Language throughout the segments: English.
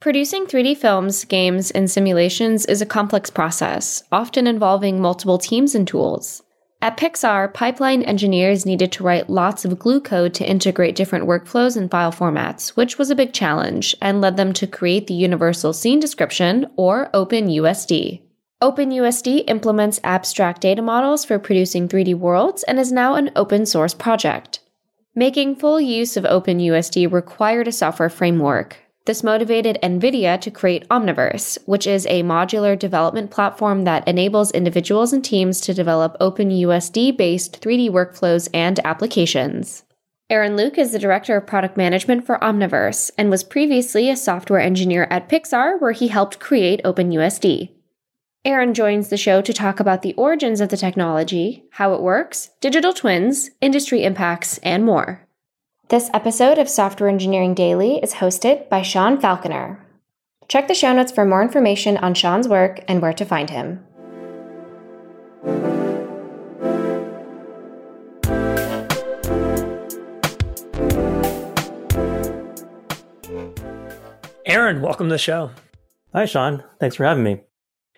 Producing 3D films, games, and simulations is a complex process, often involving multiple teams and tools. At Pixar, pipeline engineers needed to write lots of glue code to integrate different workflows and file formats, which was a big challenge and led them to create the Universal Scene Description, or OpenUSD. OpenUSD implements abstract data models for producing 3D worlds and is now an open source project. Making full use of OpenUSD required a software framework, this motivated NVIDIA to create Omniverse, which is a modular development platform that enables individuals and teams to develop OpenUSD based 3D workflows and applications. Aaron Luk is the Director of Product Management for Omniverse and was previously a software engineer at Pixar, where he helped create OpenUSD. Aaron joins the show to talk about the origins of the technology, how it works, digital twins, industry impacts, and more. This episode of Software Engineering Daily is hosted by Sean Falconer. Check the show notes for more information on Sean's work and where to find him. Aaron, welcome to the show. Hi, Sean. Thanks for having me.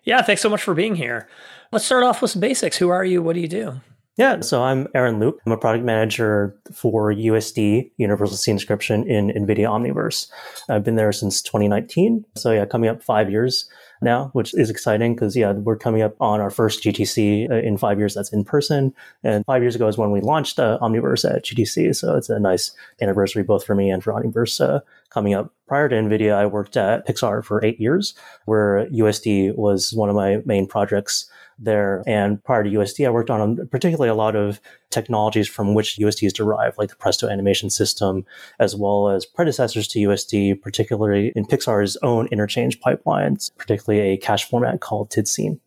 Yeah, thanks so much for being here. Let's start off with some basics. Who are you? What do you do? Yeah, so I'm Aaron Luk. I'm a product manager for USD, Universal Scene Description, in NVIDIA Omniverse. I've been there since 2019. So, yeah, coming up five years now, which is exciting because, yeah, we're coming up on our first GTC uh, in five years that's in person. And five years ago is when we launched uh, Omniverse at GTC. So, it's a nice anniversary both for me and for Omniverse uh, coming up. Prior to NVIDIA, I worked at Pixar for eight years, where USD was one of my main projects there. And prior to USD, I worked on particularly a lot of technologies from which USD is derived, like the Presto animation system, as well as predecessors to USD, particularly in Pixar's own interchange pipelines, particularly a cache format called TIDScene.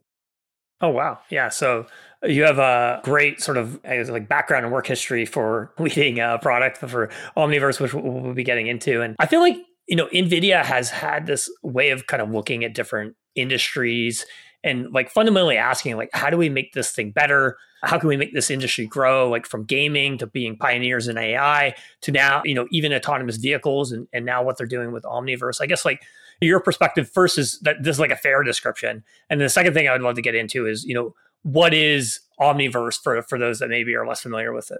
Oh, wow. Yeah. So you have a great sort of like background and work history for leading a product for Omniverse, which we'll be getting into. And I feel like, you know, NVIDIA has had this way of kind of looking at different industries and like fundamentally asking like how do we make this thing better? How can we make this industry grow like from gaming to being pioneers in ai to now you know even autonomous vehicles and, and now what they're doing with omniverse? I guess like your perspective first is that this is like a fair description. And the second thing i would love to get into is you know what is omniverse for for those that maybe are less familiar with it?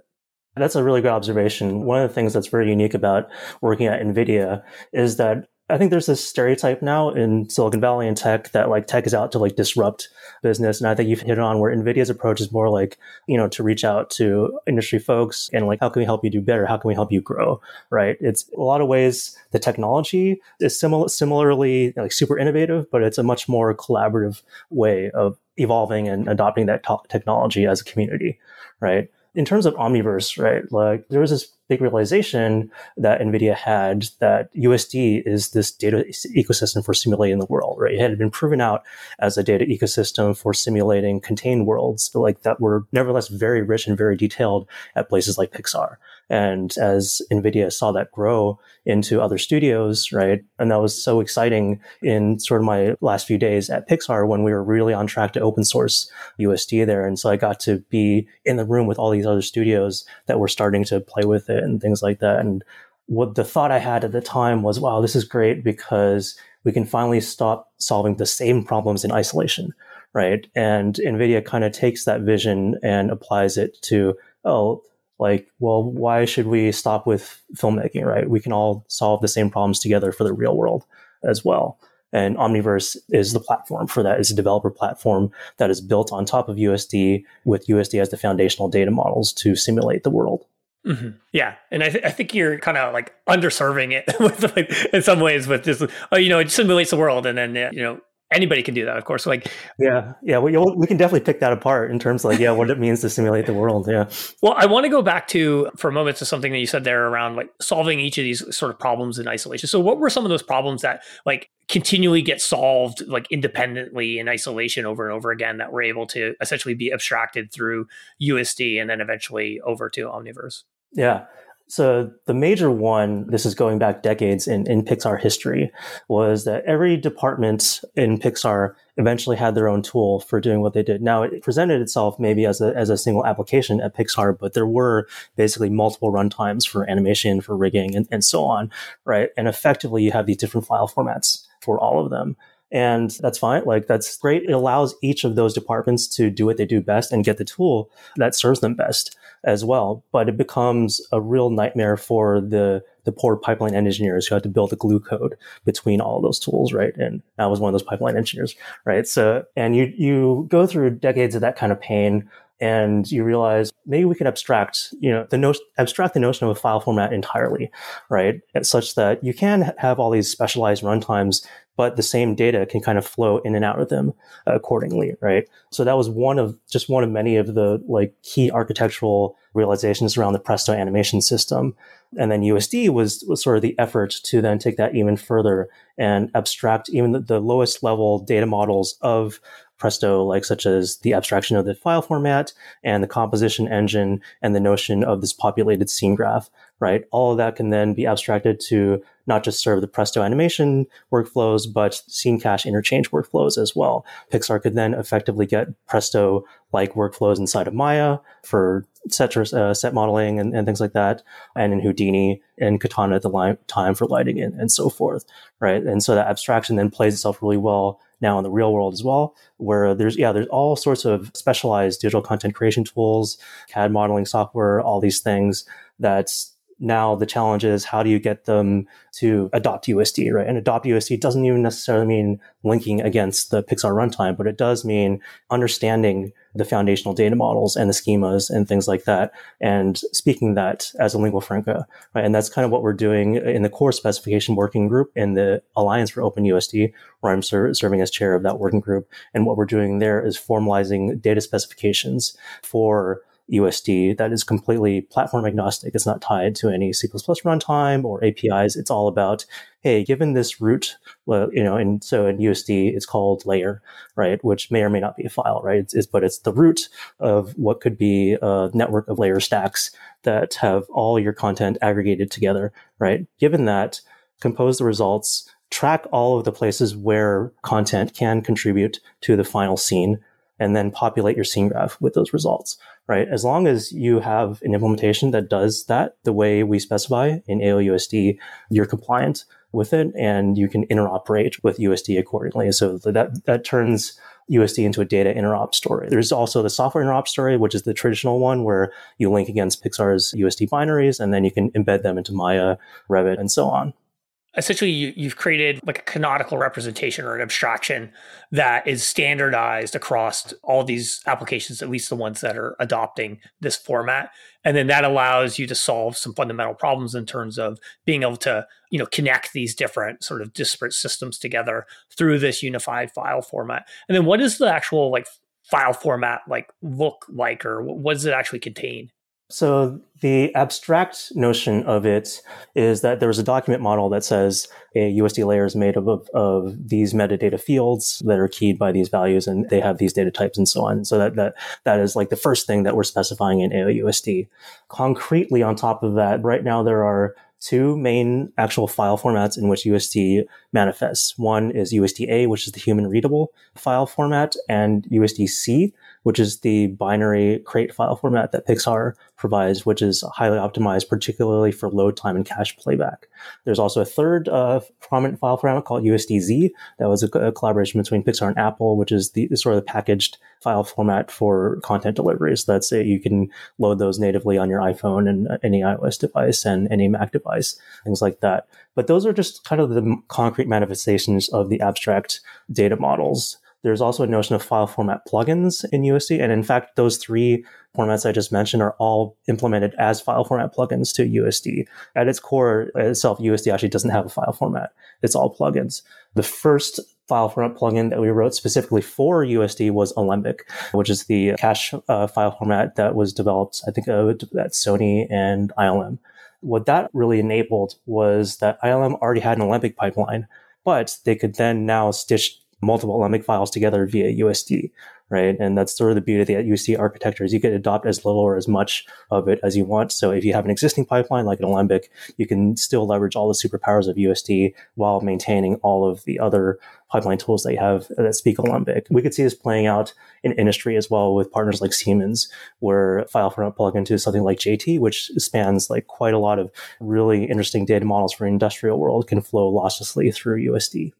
That's a really good observation. One of the things that's very unique about working at NVIDIA is that I think there's this stereotype now in Silicon Valley and tech that like tech is out to like disrupt business. And I think you've hit on where NVIDIA's approach is more like, you know, to reach out to industry folks and like, how can we help you do better? How can we help you grow? Right. It's a lot of ways the technology is similar, similarly like super innovative, but it's a much more collaborative way of evolving and adopting that technology as a community. Right in terms of Omniverse, right, like there was this big realization that NVIDIA had that USD is this data ecosystem for simulating the world, right? It had been proven out as a data ecosystem for simulating contained worlds, like that were nevertheless very rich and very detailed at places like Pixar. And as NVIDIA saw that grow into other studios, right? And that was so exciting in sort of my last few days at Pixar when we were really on track to open source USD there. And so I got to be in the room with all these other studios that were starting to play with it and things like that. And what the thought I had at the time was, wow, this is great because we can finally stop solving the same problems in isolation, right? And NVIDIA kind of takes that vision and applies it to, oh, like, well, why should we stop with filmmaking, right? We can all solve the same problems together for the real world as well. And Omniverse is the platform for that. It's a developer platform that is built on top of USD with USD as the foundational data models to simulate the world. Mm-hmm. Yeah, and I, th- I think you're kind of like underserving it with like in some ways with just oh you know it simulates the world and then you know anybody can do that, of course. Like, yeah, yeah, we, we can definitely pick that apart in terms of like, yeah, what it means to simulate the world. Yeah. Well, I want to go back to for a moment to something that you said there around like solving each of these sort of problems in isolation. So, what were some of those problems that like continually get solved like independently in isolation over and over again that were able to essentially be abstracted through USD and then eventually over to Omniverse? Yeah. So the major one, this is going back decades in, in Pixar history, was that every department in Pixar eventually had their own tool for doing what they did. Now it presented itself maybe as a, as a single application at Pixar, but there were basically multiple runtimes for animation, for rigging, and, and so on, right? And effectively you have these different file formats for all of them. And that's fine. Like that's great. It allows each of those departments to do what they do best and get the tool that serves them best as well. But it becomes a real nightmare for the the poor pipeline engineers who had to build the glue code between all those tools, right? And I was one of those pipeline engineers, right? So, and you you go through decades of that kind of pain and you realize maybe we could abstract, you know, the notion, abstract the notion of a file format entirely, right? such that you can have all these specialized runtimes, but the same data can kind of flow in and out of them accordingly, right? So that was one of just one of many of the like key architectural realizations around the Presto animation system. And then USD was, was sort of the effort to then take that even further and abstract even the, the lowest level data models of Presto, like such as the abstraction of the file format and the composition engine and the notion of this populated scene graph, right? All of that can then be abstracted to not just serve the Presto animation workflows, but scene cache interchange workflows as well. Pixar could then effectively get Presto like workflows inside of Maya for set, uh, set modeling and, and, things like that, and in Houdini and Katana at the time for lighting and, and so forth, right? And so that abstraction then plays itself really well now in the real world as well, where there's, yeah, there's all sorts of specialized digital content creation tools, CAD modeling software, all these things that's now the challenge is how do you get them to adopt USD, right? And adopt USD doesn't even necessarily mean linking against the Pixar runtime, but it does mean understanding the foundational data models and the schemas and things like that, and speaking that as a lingua franca, right? And that's kind of what we're doing in the core specification working group in the Alliance for OpenUSD, where I'm ser- serving as chair of that working group. And what we're doing there is formalizing data specifications for USD that is completely platform agnostic. It's not tied to any C++ runtime or APIs. It's all about, hey, given this root, well, you know, and so in USD, it's called layer, right? Which may or may not be a file, right? It's, it's, but it's the root of what could be a network of layer stacks that have all your content aggregated together, right? Given that, compose the results, track all of the places where content can contribute to the final scene, and then populate your scene graph with those results right? As long as you have an implementation that does that the way we specify in AOUSD, you're compliant with it and you can interoperate with USD accordingly. So that, that turns USD into a data interop story. There's also the software interop story, which is the traditional one where you link against Pixar's USD binaries and then you can embed them into Maya, Revit, and so on essentially you, have created like a canonical representation or an abstraction that is standardized across all these applications at least the ones that are adopting this format. And then that allows you to solve some fundamental problems in terms of being able to you know connect these different sort of disparate systems together through this unified file format. And then what does the actual like file format like look like or what does it actually contain so the abstract notion of it is that there's a document model that says a USD layer is made of, of, of, these metadata fields that are keyed by these values and they have these data types and so on. So that, that, that is like the first thing that we're specifying in AOUSD. Concretely on top of that, right now there are two main actual file formats in which USD manifests. One is USDA, which is the human readable file format, and USDC, which is the binary crate file format that Pixar provides, which is highly optimized, particularly for load time and cache playback. There's also a third uh, prominent file format called USDZ. That was a, a, collaboration between Pixar and Apple, which is the sort of the packaged file format for content deliveries. So that's it. You can load those natively on your iPhone and any iOS device and any Mac device, things like that. But those are just kind of the concrete manifestations of the abstract data models. There's also a notion of file format plugins in USD. And in fact, those three formats I just mentioned are all implemented as file format plugins to USD. At its core itself, USD actually doesn't have a file format. It's all plugins. The first file format plugin that we wrote specifically for USD was Alembic, which is the cache uh, file format that was developed, I think, uh, at Sony and ILM. What that really enabled was that ILM already had an Alembic pipeline, but they could then now stitch multiple Alembic files together via USD, right? And that's sort of the beauty of the USD architecture is you can adopt as little or as much of it as you want. So if you have an existing pipeline like an Alembic, you can still leverage all the superpowers of USD while maintaining all of the other pipeline tools that you have that speak Alembic. We could see this playing out in industry as well with partners like Siemens, where file format plug into something like JT, which spans like quite a lot of really interesting data models for industrial world can flow losslessly through USD.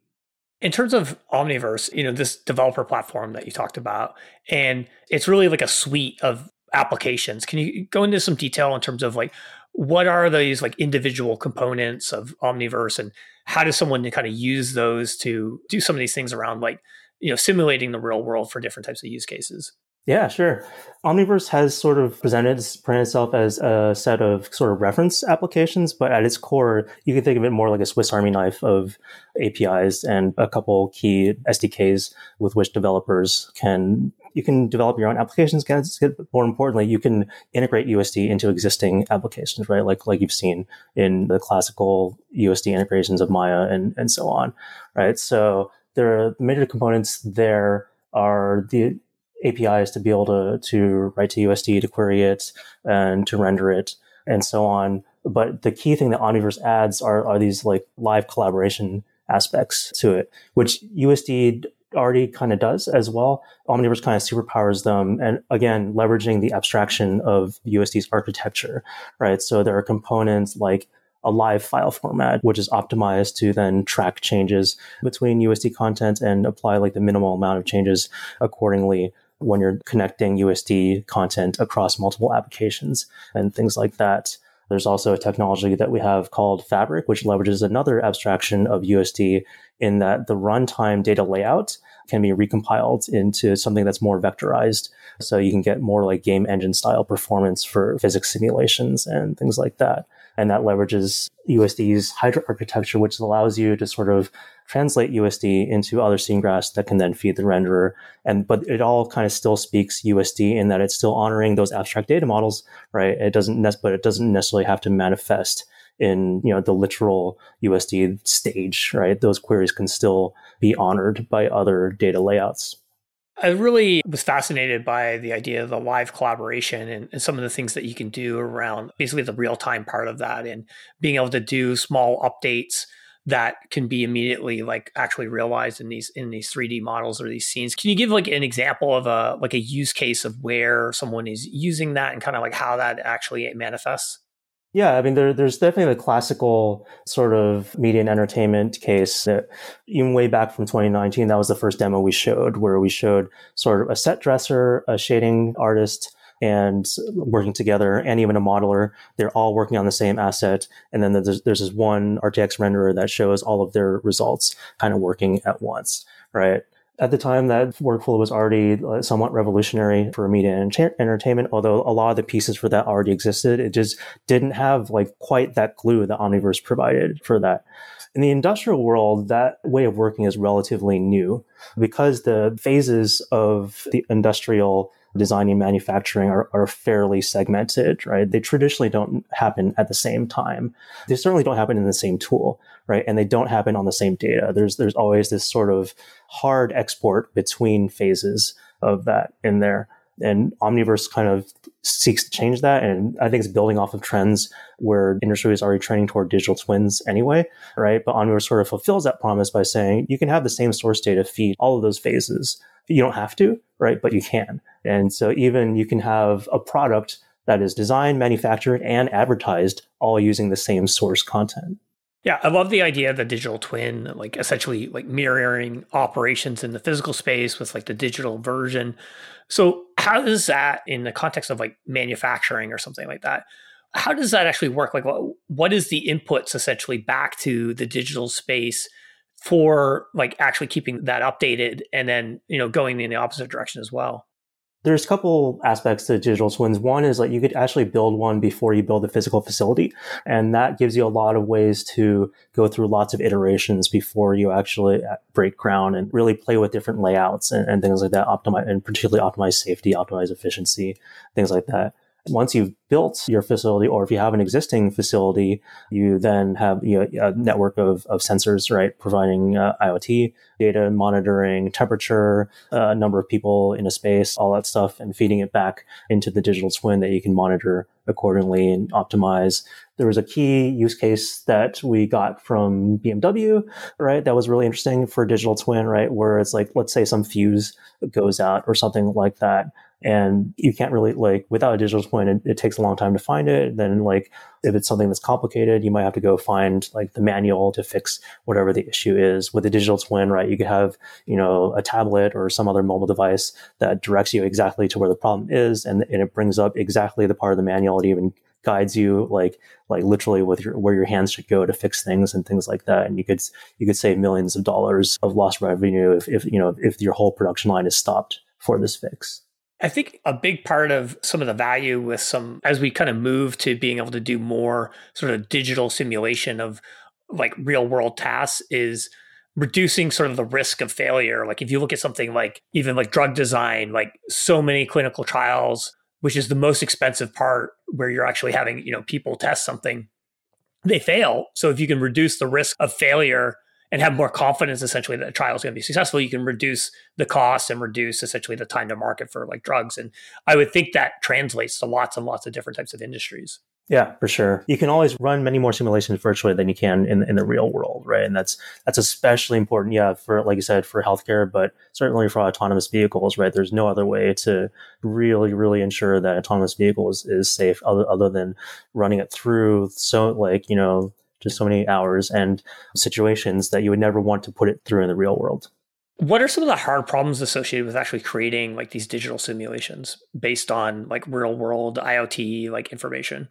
In terms of Omniverse, you know, this developer platform that you talked about, and it's really like a suite of applications. Can you go into some detail in terms of like what are these like individual components of Omniverse and how does someone kind of use those to do some of these things around like, you know, simulating the real world for different types of use cases? Yeah, sure. Omniverse has sort of presented, presented itself as a set of sort of reference applications, but at its core, you can think of it more like a Swiss Army knife of APIs and a couple key SDKs with which developers can you can develop your own applications. More importantly, you can integrate USD into existing applications, right? Like like you've seen in the classical USD integrations of Maya and and so on, right? So there are the major components there are the APIs to be able to, to write to USD to query it and to render it and so on. But the key thing that Omniverse adds are, are these like live collaboration aspects to it, which USD already kind of does as well. Omniverse kind of superpowers them. And again, leveraging the abstraction of USD's architecture, right? So there are components like a live file format, which is optimized to then track changes between USD content and apply like the minimal amount of changes accordingly when you're connecting USD content across multiple applications and things like that. There's also a technology that we have called Fabric, which leverages another abstraction of USD in that the runtime data layout can be recompiled into something that's more vectorized. So you can get more like game engine style performance for physics simulations and things like that. And that leverages USD's Hydra architecture, which allows you to sort of translate USD into other scene graphs that can then feed the renderer. And but it all kind of still speaks USD in that it's still honoring those abstract data models, right? It doesn't, but it doesn't necessarily have to manifest in you know the literal USD stage, right? Those queries can still be honored by other data layouts. I really was fascinated by the idea of the live collaboration and, and, some of the things that you can do around basically the real time part of that and being able to do small updates that can be immediately like actually realized in these in these 3D models or these scenes. Can you give like an example of a like a use case of where someone is using that and kind of like how that actually manifests? Yeah, I mean, there, there's definitely the classical sort of media and entertainment case that even way back from 2019, that was the first demo we showed where we showed sort of a set dresser, a shading artist, and working together and even a modeler. They're all working on the same asset. And then there's, there's this one RTX renderer that shows all of their results kind of working at once, right? At the time, that workflow was already uh, somewhat revolutionary for media and entertainment, although a lot of the pieces for that already existed. It just didn't have like quite that glue that Omniverse provided for that. In the industrial world, that way of working is relatively new because the phases of the industrial design and manufacturing are, are fairly segmented, right? They traditionally don't happen at the same time. They certainly don't happen in the same tool, right? And they don't happen on the same data. There's there's always this sort of hard export between phases of that in there. And Omniverse kind of seeks to change that. And I think it's building off of trends where industry is already trending toward digital twins anyway, right? But Omniverse sort of fulfills that promise by saying you can have the same source data feed all of those phases. You don't have to, right? But you can. And so even you can have a product that is designed, manufactured, and advertised all using the same source content. Yeah, I love the idea of the digital twin, like essentially like mirroring operations in the physical space with like the digital version. So, how does that, in the context of like manufacturing or something like that, how does that actually work? Like, what, what is the inputs essentially back to the digital space for like actually keeping that updated and then, you know, going in the opposite direction as well? There's a couple aspects to digital twins. One is like you could actually build one before you build the physical facility. And that gives you a lot of ways to go through lots of iterations before you actually uh, break ground and really play with different layouts and, and things like that, optimize and particularly optimize safety, optimize efficiency, things like that once you've built your facility, or if you have an existing facility, you then have you know, a network of, of sensors, right, providing uh, IoT data, monitoring temperature, uh, number of people in a space, all that stuff, and feeding it back into the digital twin that you can monitor accordingly and optimize. There was a key use case that we got from BMW, right? That was really interesting for digital twin, right? Where it's like, let's say some fuse goes out or something like that and you can't really like without a digital twin it, it, takes a long time to find it. Then like if it's something that's complicated you might have to go find like the manual to fix whatever the issue is. With a digital twin right you could have you know a tablet or some other mobile device that directs you exactly to where the problem is and, and it brings up exactly the part of the manual. It even guides you like like literally with your where your hands should go to fix things and things like that. And you could you could save millions of dollars of lost revenue if, if you know if your whole production line is stopped for this fix I think a big part of some of the value with some, as we kind of move to being able to do more sort of digital simulation of like real world tasks is reducing sort of the risk of failure. Like if you look at something like even like drug design, like so many clinical trials, which is the most expensive part where you're actually having, you know, people test something, they fail. So if you can reduce the risk of failure and have more confidence essentially that a trial is going to be successful, you can reduce the cost and reduce essentially the time to market for like drugs. And I would think that translates to lots and lots of different types of industries. Yeah, for sure. You can always run many more simulations virtually than you can in, in the real world, right? And that's that's especially important, yeah, for like you said, for healthcare, but certainly for autonomous vehicles, right? There's no other way to really, really ensure that autonomous vehicles is safe other other than running it through so like, you know, so many hours and situations that you would never want to put it through in the real world. What are some of the hard problems associated with actually creating like these digital simulations based on like real world IoT like information?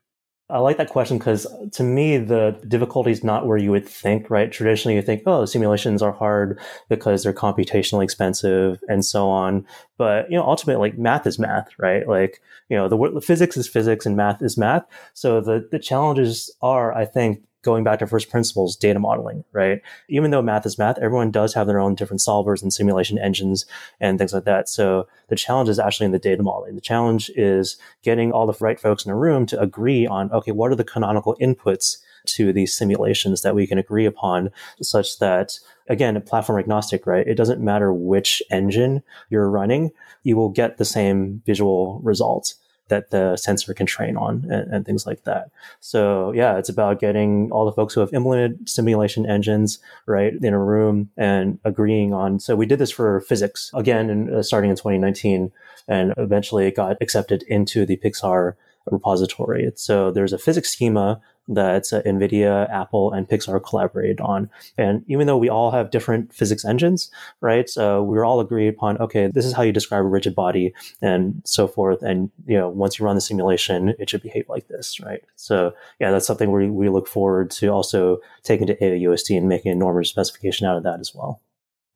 I like that question because to me, the difficulty is not where you would think, right? Traditionally, you think, oh, simulations are hard because they're computationally expensive and so on. But, you know, ultimately, like math is math, right? Like, you know, the, the physics is physics and math is math. So the, the challenges are, I think, going back to first principles, data modeling, right? Even though math is math, everyone does have their own different solvers and simulation engines and things like that. So the challenge is actually in the data modeling. The challenge is getting all the right folks in a room to agree on, okay, what are the canonical inputs to these simulations that we can agree upon such that again platform agnostic right it doesn't matter which engine you're running you will get the same visual results that the sensor can train on and, and, things like that. So yeah, it's about getting all the folks who have implemented simulation engines right in a room and agreeing on. So we did this for physics again, and uh, starting in 2019, and eventually it got accepted into the Pixar repository. So there's a physics schema that uh, NVIDIA, Apple, and Pixar collaborated on. And even though we all have different physics engines, right? So we were all agreed upon, okay, this is how you describe a rigid body and so forth. And, you know, once you run the simulation, it should behave like this, right? So yeah, that's something we, we look forward to also taking to AUSD and making a normative specification out of that as well.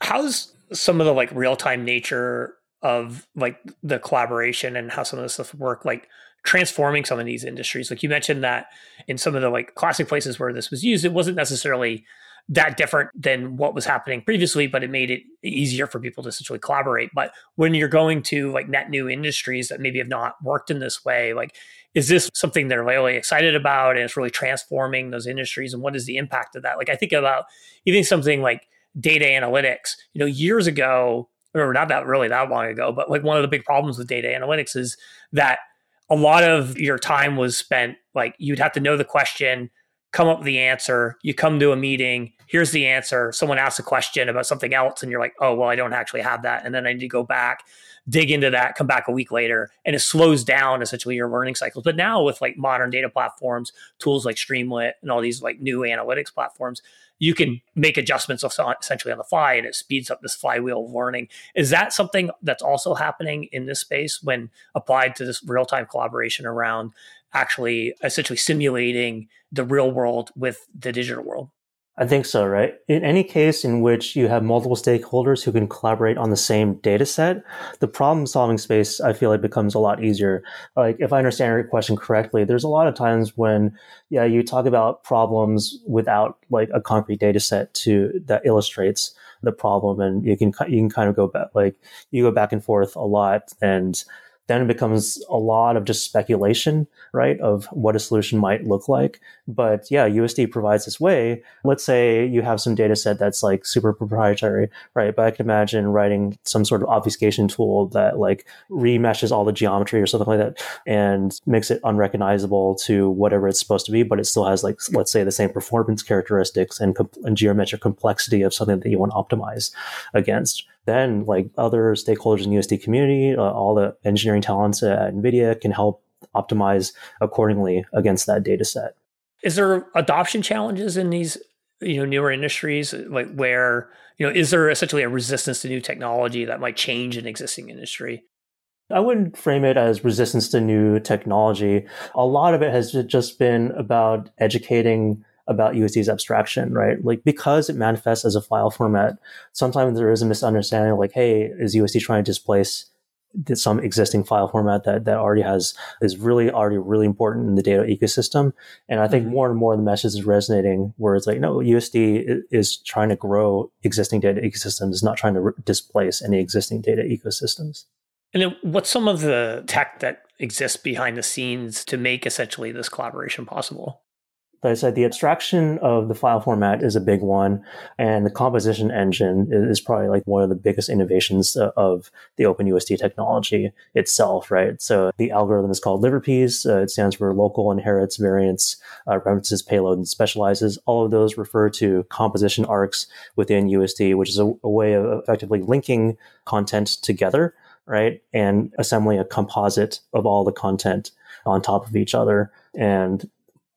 How's some of the like real time nature of like the collaboration and how some of this stuff work like transforming some of these industries. Like you mentioned that in some of the like classic places where this was used, it wasn't necessarily that different than what was happening previously, but it made it easier for people to essentially collaborate. But when you're going to like net new industries that maybe have not worked in this way, like is this something they're really excited about and it's really transforming those industries? And what is the impact of that? Like I think about even something like data analytics. You know, years ago, or not that really that long ago, but like one of the big problems with data analytics is that a lot of your time was spent like you'd have to know the question, come up with the answer. You come to a meeting, here's the answer. Someone asks a question about something else, and you're like, oh, well, I don't actually have that. And then I need to go back, dig into that, come back a week later. And it slows down essentially your learning cycles. But now with like modern data platforms, tools like Streamlit and all these like new analytics platforms, you can make adjustments essentially on the fly and it speeds up this flywheel of learning. Is that something that's also happening in this space when applied to this real time collaboration around actually essentially simulating the real world with the digital world? I think so, right? In any case in which you have multiple stakeholders who can collaborate on the same data set, the problem solving space, I feel like becomes a lot easier. Like, if I understand your question correctly, there's a lot of times when, yeah, you talk about problems without like a concrete data set to, that illustrates the problem. And you can, you can kind of go back, like, you go back and forth a lot and, then it becomes a lot of just speculation, right, of what a solution might look like. But yeah, USD provides this way. Let's say you have some data set that's like super proprietary, right? But I can imagine writing some sort of obfuscation tool that like remeshes all the geometry or something like that and makes it unrecognizable to whatever it's supposed to be, but it still has like, let's say the same performance characteristics and, and geometric complexity of something that you want to optimize against then like other stakeholders in the USD community, uh, all the engineering talents at NVIDIA can help optimize accordingly against that data set. Is there adoption challenges in these you know newer industries like where you know is there essentially a resistance to new technology that might change an existing industry I wouldn't frame it as resistance to new technology. A lot of it has just been about educating about USD's abstraction, right? Like because it manifests as a file format, sometimes there is a misunderstanding like, hey, is USD trying to displace some existing file format that, that already has is really already really important in the data ecosystem. And I think mm-hmm. more and more the message is resonating where it's like, no, USD is trying to grow existing data ecosystems, not trying to re- displace any existing data ecosystems. And then what's some of the tech that exists behind the scenes to make essentially this collaboration possible? Like I said, the abstraction of the file format is a big one, and the composition engine is probably like one of the biggest innovations of the OpenUSD technology itself, right? So the algorithm is called LiverPeas. Uh, it stands for local inherits variants, uh, references payload, and specializes. All of those refer to composition arcs within USD, which is a, a way of effectively linking content together right? And assembling a composite of all the content on top of each other. And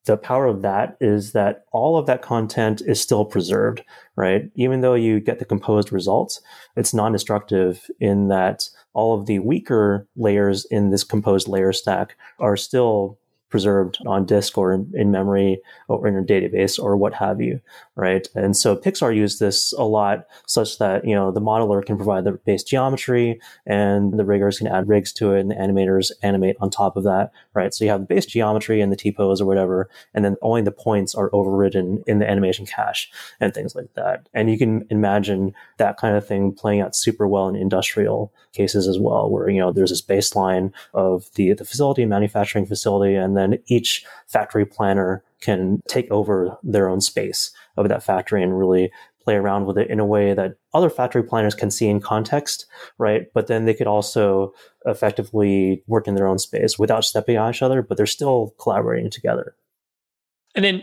the power of that is that all of that content is still preserved, right? Even though you get the composed results, it's non-destructive in that all of the weaker layers in this composed layer stack are still preserved on disk or in, in, memory or in a database or what have you, right? And so Pixar used this a lot such that, you know, the modeler can provide the base geometry and the riggers can add rigs to it and the animators animate on top of that, right? So you have the base geometry and the T-pose or whatever, and then only the points are overridden in the animation cache and things like that. And you can imagine that kind of thing playing out super well in industrial cases as well, where, you know, there's this baseline of the, the facility, manufacturing facility, and then each factory planner can take over their own space of that factory and really play around with it in a way that other factory planners can see in context, right? But then they could also effectively work in their own space without stepping on each other, but they're still collaborating together. And then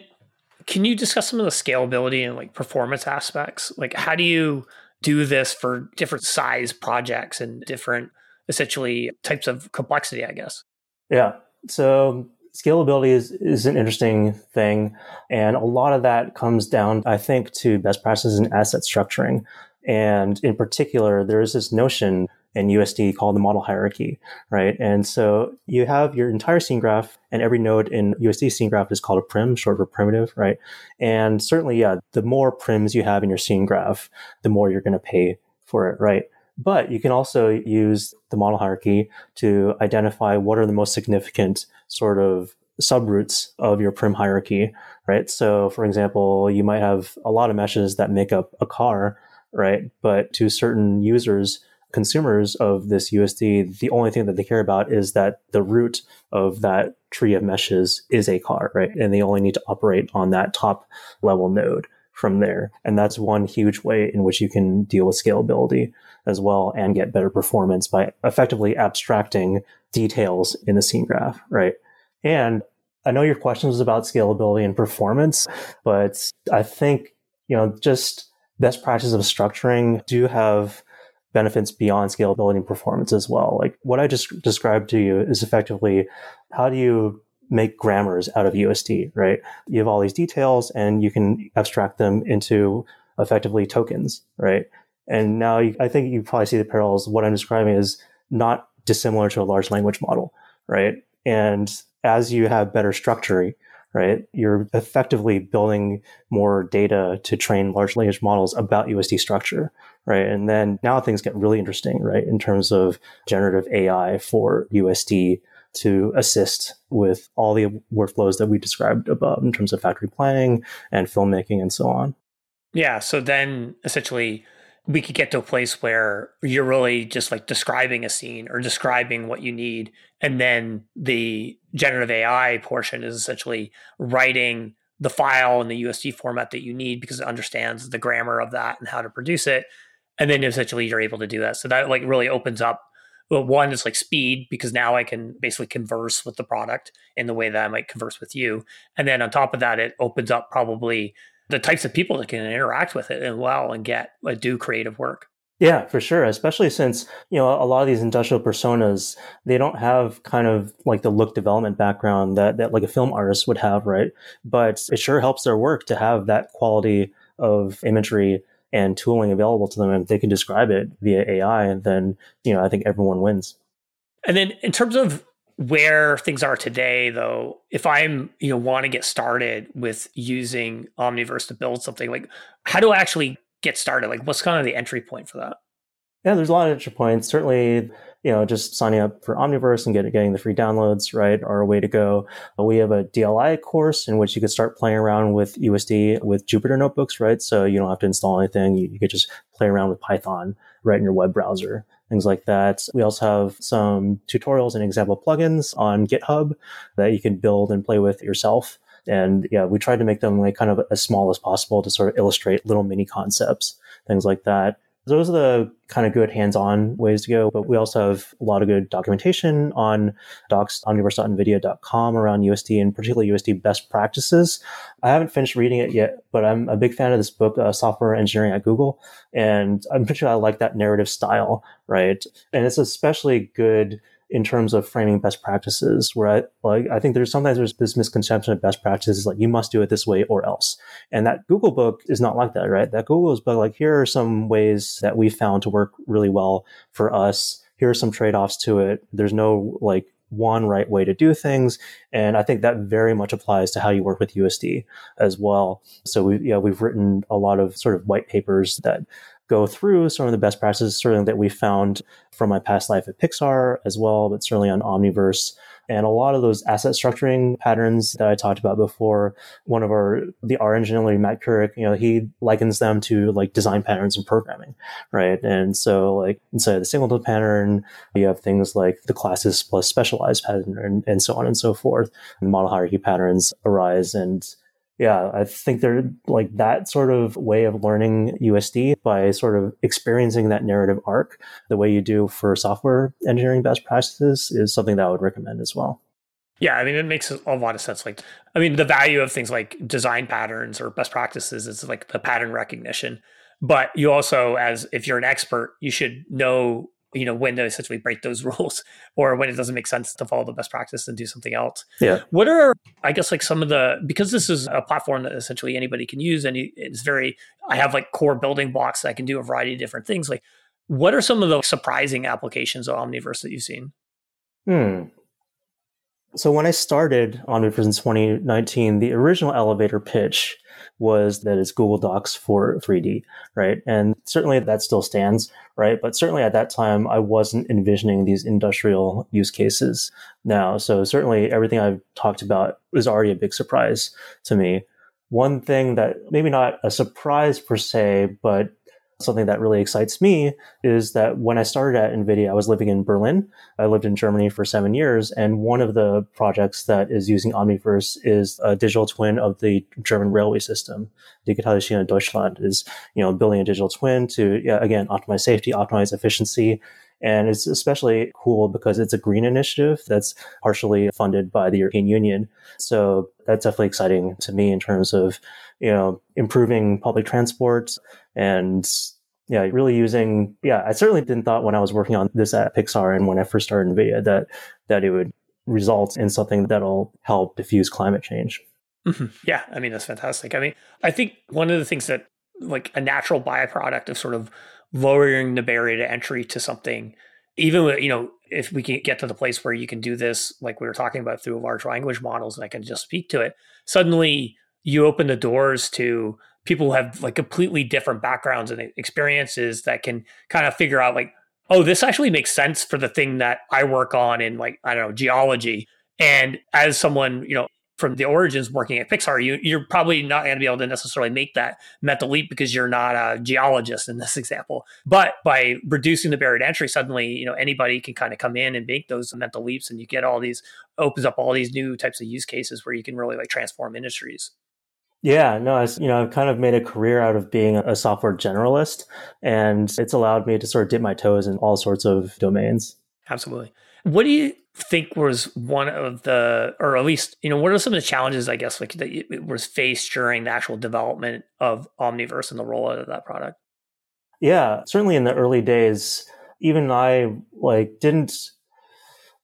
can you discuss some of the scalability and like performance aspects? Like how do you do this for different size projects and different essentially types of complexity, I guess? Yeah. So scalability is, is an interesting thing. And a lot of that comes down, I think, to best practices in asset structuring. And in particular, there is this notion in USD called the model hierarchy, right? And so you have your entire scene graph, and every node in USD scene graph is called a prim, short for primitive, right? And certainly, yeah, the more prims you have in your scene graph, the more you're going to pay for it, right? But you can also use the model hierarchy to identify what are the most significant sort of subroots of your prim hierarchy, right? So, for example, you might have a lot of meshes that make up a car, right? But to certain users, consumers of this USD, the only thing that they care about is that the root of that tree of meshes is a car, right? And they only need to operate on that top level node from there. And that's one huge way in which you can deal with scalability as well and get better performance by effectively abstracting details in the scene graph, right? And I know your question was about scalability and performance, but I think, you know, just best practices of structuring do have benefits beyond scalability and performance as well. Like what I just described to you is effectively how do you make grammars out of USD, right? You have all these details and you can abstract them into effectively tokens, right? And now you, I think you probably see the parallels. What I'm describing is not dissimilar to a large language model, right? And as you have better structure, right, you're effectively building more data to train large language models about USD structure, right? And then now things get really interesting, right, in terms of generative AI for USD to assist with all the workflows that we described above in terms of factory planning and filmmaking and so on. Yeah. So then essentially, we could get to a place where you're really just like describing a scene or describing what you need. And then the generative AI portion is essentially writing the file in the USD format that you need because it understands the grammar of that and how to produce it. And then essentially you're able to do that. So that like really opens up well, one is like speed because now I can basically converse with the product in the way that I might converse with you. And then on top of that, it opens up probably the types of people that can interact with it and well and get uh, do creative work. Yeah, for sure. Especially since, you know, a lot of these industrial personas, they don't have kind of like the look development background that, that like a film artist would have, right? But it sure helps their work to have that quality of imagery and tooling available to them. And they can describe it via AI, then, you know, I think everyone wins. And then in terms of where things are today though if i'm you know want to get started with using omniverse to build something like how do i actually get started like what's kind of the entry point for that yeah there's a lot of entry points certainly you know just signing up for omniverse and get, getting the free downloads right are a way to go uh, we have a dli course in which you could start playing around with usd with jupyter notebooks right so you don't have to install anything you, you could just play around with python right in your web browser things like that. We also have some tutorials and example plugins on GitHub that you can build and play with yourself. And yeah, we tried to make them like kind of as small as possible to sort of illustrate little mini concepts, things like that those are the kind of good hands-on ways to go. But we also have a lot of good documentation on docs, around USD and particularly USD best practices. I haven't finished reading it yet, but I'm a big fan of this book, uh, Software Engineering at Google. And I'm pretty sure I like that narrative style, right? And it's especially good in terms of framing best practices where I like I think there's sometimes there's this misconception of best practices like you must do it this way or else. And that Google book is not like that, right? That Google's book like here are some ways that we found to work really well for us. Here are some trade-offs to it. There's no like one right way to do things. And I think that very much applies to how you work with USD as well. So we, yeah, we've written a lot of sort of white papers that go through some of the best practices, certainly that we found from my past life at Pixar as well, but certainly on Omniverse. And a lot of those asset structuring patterns that I talked about before, one of our, the R engineer, Matt Kuruc, you know, he likens them to like design patterns in programming, right? And so like inside of the singleton pattern, you have things like the classes plus specialized pattern and, and so on and so forth. And model hierarchy patterns arise and yeah, I think they're like that sort of way of learning USD by sort of experiencing that narrative arc the way you do for software engineering best practices is something that I would recommend as well. Yeah, I mean, it makes a lot of sense. Like, I mean, the value of things like design patterns or best practices is like the pattern recognition. But you also, as if you're an expert, you should know you know when to essentially break those rules or when it doesn't make sense to follow the best practice and do something else. Yeah. What are i guess like some of the because this is a platform that essentially anybody can use and it's very i have like core building blocks that i can do a variety of different things like what are some of the surprising applications of omniverse that you've seen? Hmm so when i started omniverse in 2019 the original elevator pitch was that it's Google Docs for 3D, right? And certainly that still stands, right? But certainly at that time, I wasn't envisioning these industrial use cases now. So certainly everything I've talked about is already a big surprise to me. One thing that maybe not a surprise per se, but something that really excites me is that when I started at NVIDIA, I was living in Berlin. I lived in Germany for seven years. And one of the projects that is using Omniverse is a digital twin of the German railway system. Digitale Schiene Deutschland is, you know, building a digital twin to, again, optimize safety, optimize efficiency. And it's especially cool because it's a green initiative that's partially funded by the European Union. So that's definitely exciting to me in terms of, you know, improving public transport and yeah, really using, yeah, I certainly didn't thought when I was working on this at Pixar and when I first started NVIDIA that, that it would result in something that'll help diffuse climate change. Mm-hmm. Yeah. I mean, that's fantastic. I mean, I think one of the things that like a natural byproduct of sort of lowering the barrier to entry to something, even with, you know, if we can get to the place where you can do this, like we were talking about through large language models and I can just speak to it, suddenly you open the doors to people who have like completely different backgrounds and experiences that can kind of figure out like, oh, this actually makes sense for the thing that I work on in like, I don't know, geology. And as someone, you know, from the origins working at Pixar, you, you're probably not going to be able to necessarily make that mental leap because you're not a geologist in this example. But by reducing the barrier to entry, suddenly, you know, anybody can kind of come in and make those mental leaps and you get all these, opens up all these new types of use cases where you can really like transform industries. Yeah, no, I, you know, I've kind of made a career out of being a software generalist, and it's allowed me to sort of dip my toes in all sorts of domains. Absolutely. What do you think was one of the, or at least, you know, what are some of the challenges, I guess, like that it was faced during the actual development of Omniverse and the rollout of that product? Yeah, certainly in the early days, even I like didn't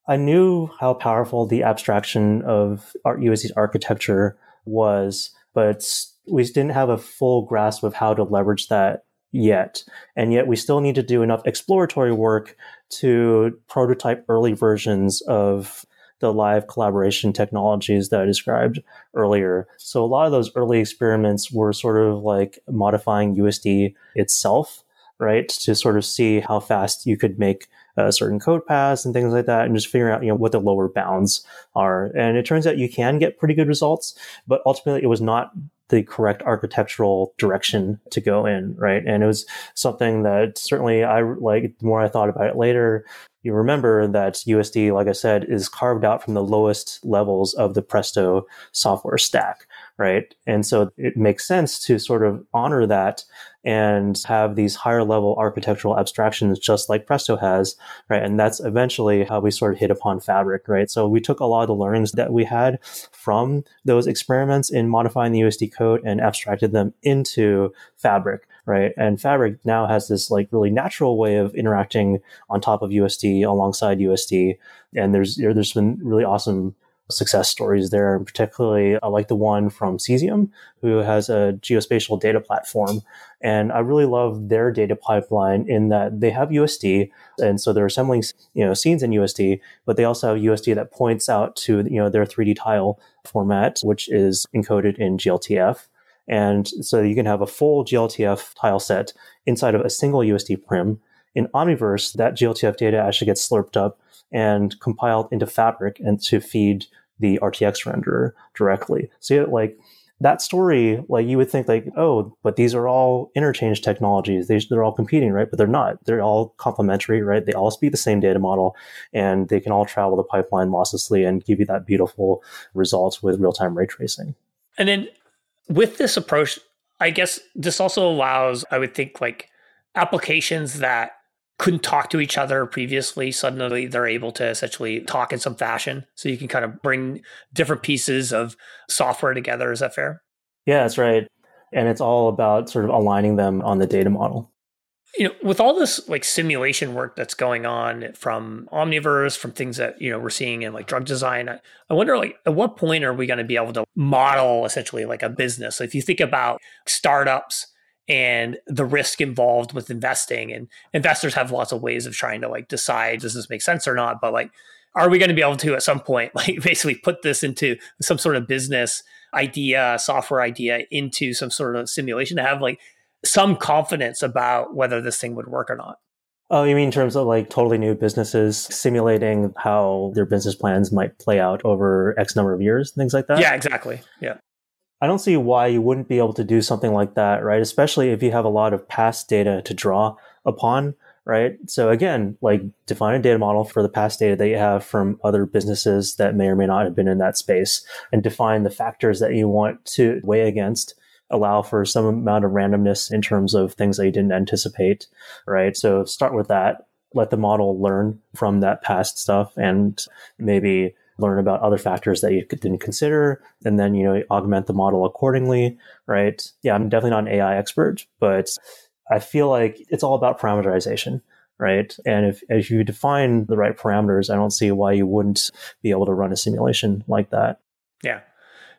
I knew how powerful the abstraction of USD's architecture was, but we didn't have a full grasp of how to leverage that yet. And yet we still need to do enough exploratory work to prototype early versions of the live collaboration technologies that I described earlier. So a lot of those early experiments were sort of like modifying USD itself, right? To sort of see how fast you could make a certain code paths and things like that, and just figuring out you know what the lower bounds are. And it turns out you can get pretty good results, but ultimately it was not the correct architectural direction to go in, right? And it was something that certainly I like. The more I thought about it later, you remember that USD, like I said, is carved out from the lowest levels of the Presto software stack, right? And so it makes sense to sort of honor that and have these higher level architectural abstractions just like Presto has, right? And that's eventually how we sort of hit upon Fabric, right? So we took a lot of the learnings that we had from those experiments in modifying the USD code and abstracted them into Fabric, right? And Fabric now has this like really natural way of interacting on top of USD alongside USD. And there's there's been really awesome success stories there. And particularly, I like the one from Cesium, who has a geospatial data platform. And I really love their data pipeline in that they have USD. And so they're assembling, you know, scenes in USD, but they also have USD that points out to, you know, their 3D tile format, which is encoded in GLTF. And so you can have a full GLTF tile set inside of a single USD prim. In Omniverse, that GLTF data actually gets slurped up and compiled into Fabric and to feed the RTX renderer directly. So you like that story, like you would think like, oh, but these are all interchange technologies. They, they're all competing, right? But they're not. They're all complementary, right? They all speak the same data model and they can all travel the pipeline losslessly and give you that beautiful results with real-time ray tracing. And then with this approach, I guess this also allows, I would think like applications that couldn't talk to each other previously suddenly they're able to essentially talk in some fashion. So you can kind of bring different pieces of software together. Is that fair? Yeah that's right. And it's all about sort of aligning them on the data model. You know with all this like simulation work that's going on from omniverse from things that you know we're seeing in like drug design i, I wonder like at what point are we going to be able to model essentially like a business? So if you think about startups and the risk involved with investing and investors have lots of ways of trying to like decide does this make sense or not but like are we going to be able to at some point like basically put this into some sort of business idea software idea into some sort of simulation to have like some confidence about whether this thing would work or not Oh, you mean in terms of like totally new businesses simulating how their business plans might play out over X number of years, things like that? Yeah, exactly. Yeah. I don't see why you wouldn't be able to do something like that, right? Especially if you have a lot of past data to draw upon, right? So again, like define a data model for the past data that you have from other businesses that may or may not have been in that space and define the factors that you want to weigh against allow for some amount of randomness in terms of things that you didn't anticipate, right? So start with that. Let the model learn from that past stuff and maybe learn about other factors that you didn't consider, and then you know augment the model accordingly. Right? Yeah, I'm definitely not an AI expert, but I feel like it's all about parameterization right? And if, if you define the right parameters, I don't see why you wouldn't be able to run a simulation like that. Yeah.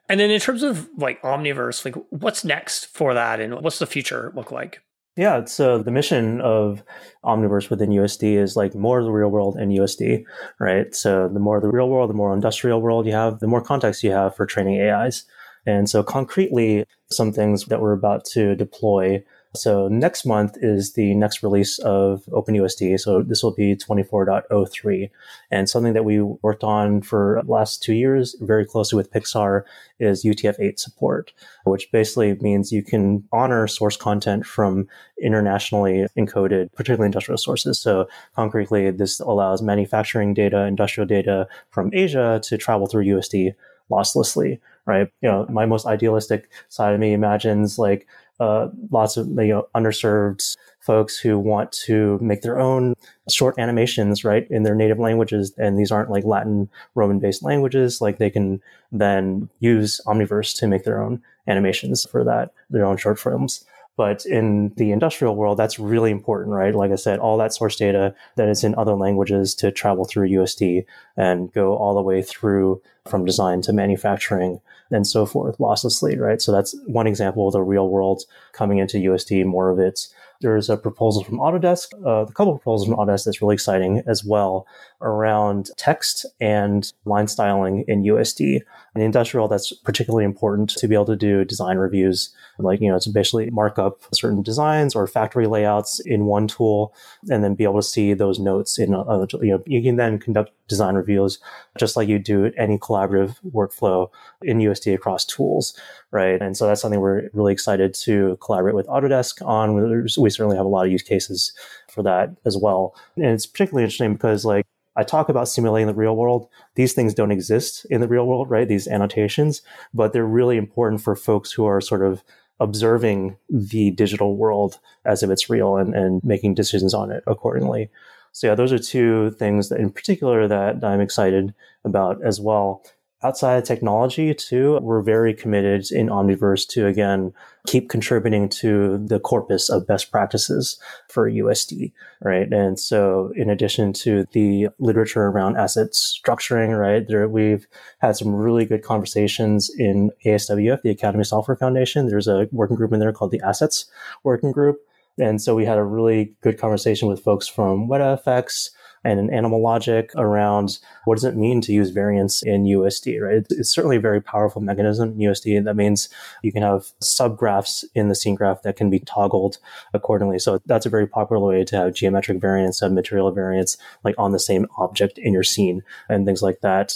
And then in terms of like Omniverse, like what's next for that and what's the future look like? Yeah, so uh, the mission of Omniverse within USD is like more of the real world in USD, right? So the more the real world, the more industrial world you have, the more context you have for training AIs. And so concretely, some things that we're about to deploy so next month is the next release of OpenUSD. So this will be 24.03. And something that we worked on for last two years very closely with Pixar is UTF-8 support, which basically means you can honor source content from internationally encoded, particularly industrial sources. So concretely, this allows manufacturing data, industrial data from Asia to travel through USD losslessly, right? You know, my most idealistic side of me imagines like uh, lots of you know underserved folks who want to make their own short animations right in their native languages. And these aren't like latin roman based languages. Like they can then use omniverse to make their own animations for that their own short films. But in the industrial world, that's really important, right? Like I said, all that source data that is in other languages to travel through USD and go all the way through from design to manufacturing and so forth losslessly, right? So that's one example of the real world coming into USD, more of it there's a proposal from Autodesk, uh, a couple proposals from Autodesk that's really exciting as well around text and line styling in USD. In industrial, that's particularly important to be able to do design reviews, like, you know, to basically mark up certain designs or factory layouts in one tool and then be able to see those notes in, a, you know, you can then conduct design reviews just like you do any collaborative workflow in USD across tools, right? And so that's something we're really excited to collaborate with Autodesk on. We certainly have a lot of use cases for that as well. And it's particularly interesting because like I talk about simulating the real world. These things don't exist in the real world, right? These annotations, but they're really important for folks who are sort of observing the digital world as if it's real and, and making decisions on it accordingly. So yeah, those are two things that in particular that I'm excited about as well outside of technology too, we're very committed in Omniverse to again keep contributing to the corpus of best practices for USD, right? And so in addition to the literature around asset structuring, right, there we've had some really good conversations in ASWF, the Academy Software Foundation. There's a working group in there called the Assets Working Group. And so we had a really good conversation with folks from WetaFX, and an Animal Logic around what does it mean to use variants in USD, right? It's certainly a very powerful mechanism in USD. That means you can have subgraphs in the scene graph that can be toggled accordingly. So that's a very popular way to have geometric variants and material variants like on the same object in your scene and things like that.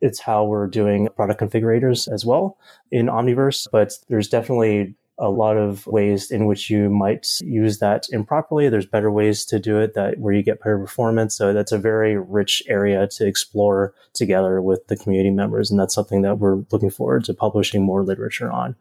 It's how we're doing product configurators as well in Omniverse, but there's definitely a lot of ways in which you might use that improperly. There's better ways to do it that where you get better performance. So that's a very rich area to explore together with the community members. And that's something that we're looking forward to publishing more literature on.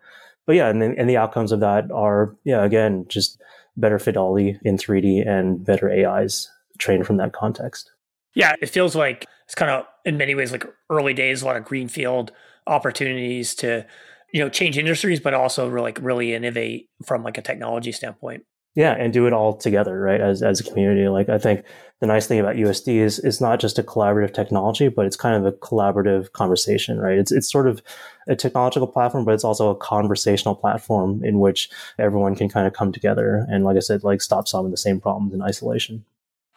But yeah, and, and the outcomes of that are, yeah, again, just better fidelity in 3D and better AIs trained from that context. Yeah, it feels like it's kind of in many ways like early days, a lot of greenfield opportunities to you know change industries but also really, like really innovate from like a technology standpoint. Yeah and do it all together right as, as a community. Like i think the nice thing about usd is it's not just a collaborative technology but it's kind of a collaborative conversation right? It's, it's sort of a technological platform but it's also a conversational platform in which everyone can kind of come together and like i said like stop solving the same problems in isolation.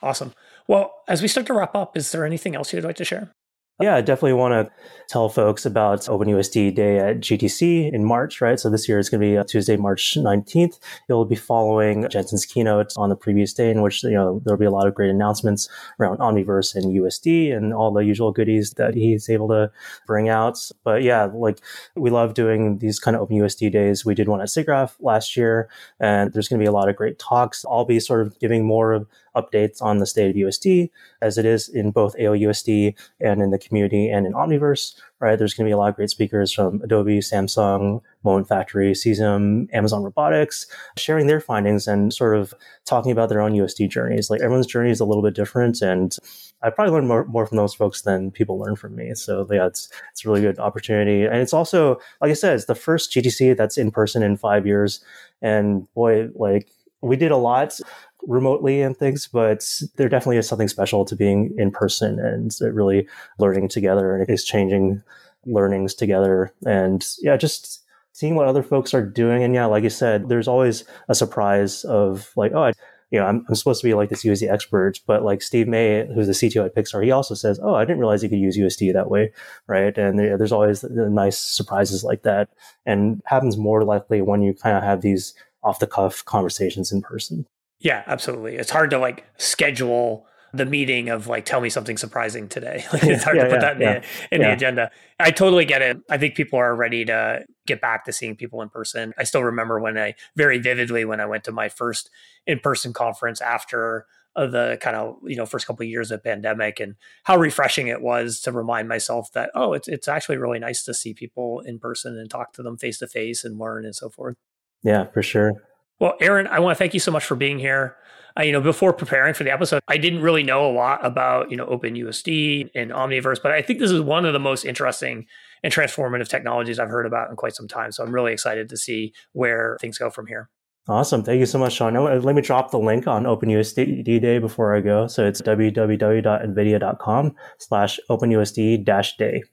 Awesome. Well as we start to wrap up is there anything else you'd like to share yeah, I definitely want to tell folks about OpenUSD Day at GTC in March, right? So this year it's going to be uh, Tuesday, March 19th. It'll be following Jensen's keynote on the previous day, in which, you know, there'll be a lot of great announcements around Omniverse and USD and all the usual goodies that he's able to bring out. But yeah, like we love doing these kind of OpenUSD days. We did one at SIGGRAPH last year, and there's going to be a lot of great talks. I'll be sort of giving more updates on the state of USD as it is in both AOUSD and in the community and in Omniverse, right? There's going to be a lot of great speakers from Adobe, Samsung, Moment Factory, Cesium, Amazon Robotics, sharing their findings and sort of talking about their own USD journeys. Like everyone's journey is a little bit different, and I probably learned more, more from those folks than people learn from me. So yeah, it's it's a really good opportunity, and it's also like I said, it's the first GTC that's in person in five years, and boy, like we did a lot remotely and things, but there definitely is something special to being in person and really learning together and exchanging learnings together. And yeah, just seeing what other folks are doing. And yeah, like you said, there's always a surprise of like, oh, I, you know, I'm, I'm supposed to be like this USD expert, but like Steve May, who's the CTO at Pixar, he also says, oh, I didn't realize you could use USD that way, right? And there, there's always nice surprises like that, and happens more likely when you kind of have these off the cuff conversations in person. Yeah, absolutely. It's hard to like schedule the meeting of like tell me something surprising today. Like it's hard yeah, to put yeah, that in, yeah, the, in the agenda. I totally get it. I think people are ready to get back to seeing people in person. I still remember when I very vividly when I went to my first in-person conference after uh, the kind of you know first couple of years of pandemic and how refreshing it was to remind myself that oh it's it's actually really nice to see people in person and talk to them face to face and learn and so forth. Yeah, for sure. Well, Aaron, I want to thank you so much for being here. Uh, you know, before preparing for the episode, I didn't really know a lot about, you know, OpenUSD and Omniverse, but I think this is one of the most interesting and transformative technologies I've heard about in quite some time. So I'm really excited to see where things go from here. Awesome. Thank you so much, Sean. Now, let me drop the link on OpenUSD Day before I go. So it's www.nvidia.com slash OpenUSD dash day.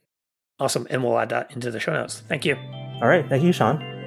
Awesome. And we'll add that into the show notes. Thank you. All right. Thank you, Sean.